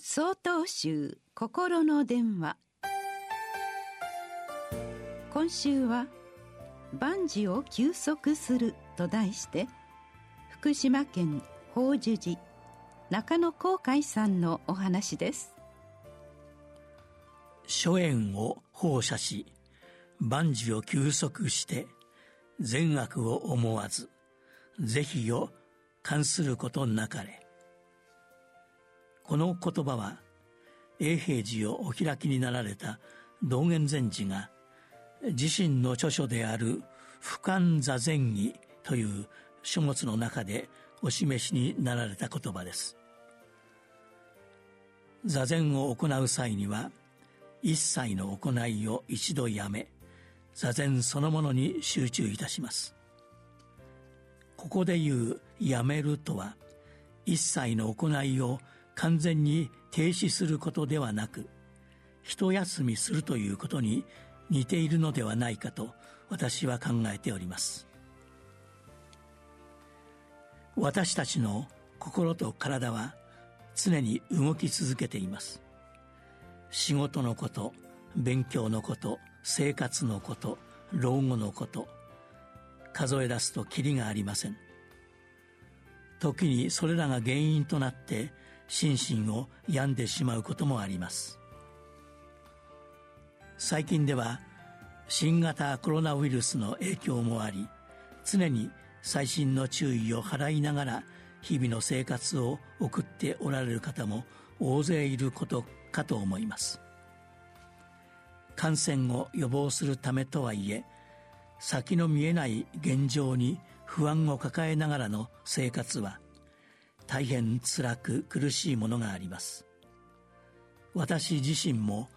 総統集心の電話。今週は「万事を休息する」と題して福島県法寿寺中野航海さんのお話です。諸縁を放射し万事を休息して善悪を思わず是非を関することなかれ。この言葉は永平寺をお開きになられた道元禅師が自身の著書である「俯瞰座禅儀」という書物の中でお示しになられた言葉です。座禅を行う際には一切の行いを一度やめ座禅そのものに集中いたします。ここで言う「やめる」とは一切の行いを完全に停止することではなく一休みするということに似ているのではないかと私は考えております。私たちの心と体は常に動き続けています。仕事のこと勉強のこと生活のこと老後のこと数え出すときりがありません。時にそれらが原因となって心身を病んでしまうこともあります。最近では新型コロナウイルスの影響もあり常に細心の注意を払いながら日々の生活を送っておられる方も大勢いることかと思います。感染を予防するためとはいえ先の見えない現状に不安を抱えながらの生活は大変辛く苦しいものがあります。私自身も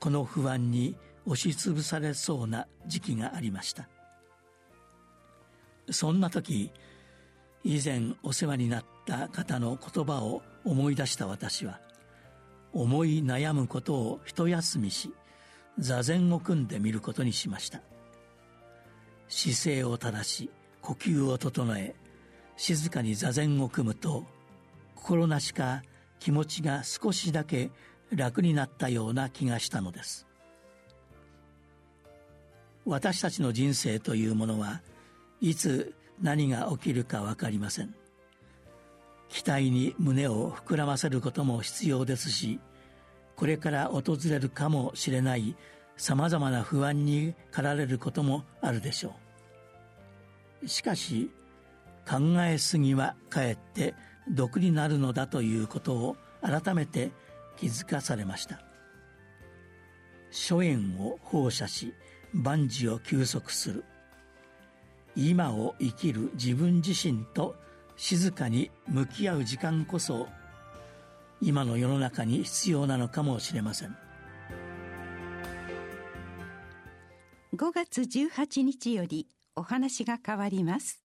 この不安に押しつぶされそうな時期がありました。そんな時以前お世話になった方の言葉を思い出した私は思い悩むことを一休みし座禅を組んでみることにしました。姿勢を正し呼吸を整え静かに座禅を組むと心なしか気持ちが少しだけ楽になったような気がしたのです。私たちの人生というものはいつ何が起きるか分かりません。期待に胸を膨らませることも必要ですしこれから訪れるかもしれないさまざまな不安に駆られることもあるでしょう。しかし考えすぎはかえって毒になるのだということを改めて気づかされました。諸縁を放射し万事を休息する。今を生きる自分自身と静かに向き合う時間こそ今の世の中に必要なのかもしれません。5月18日よりお話が変わります。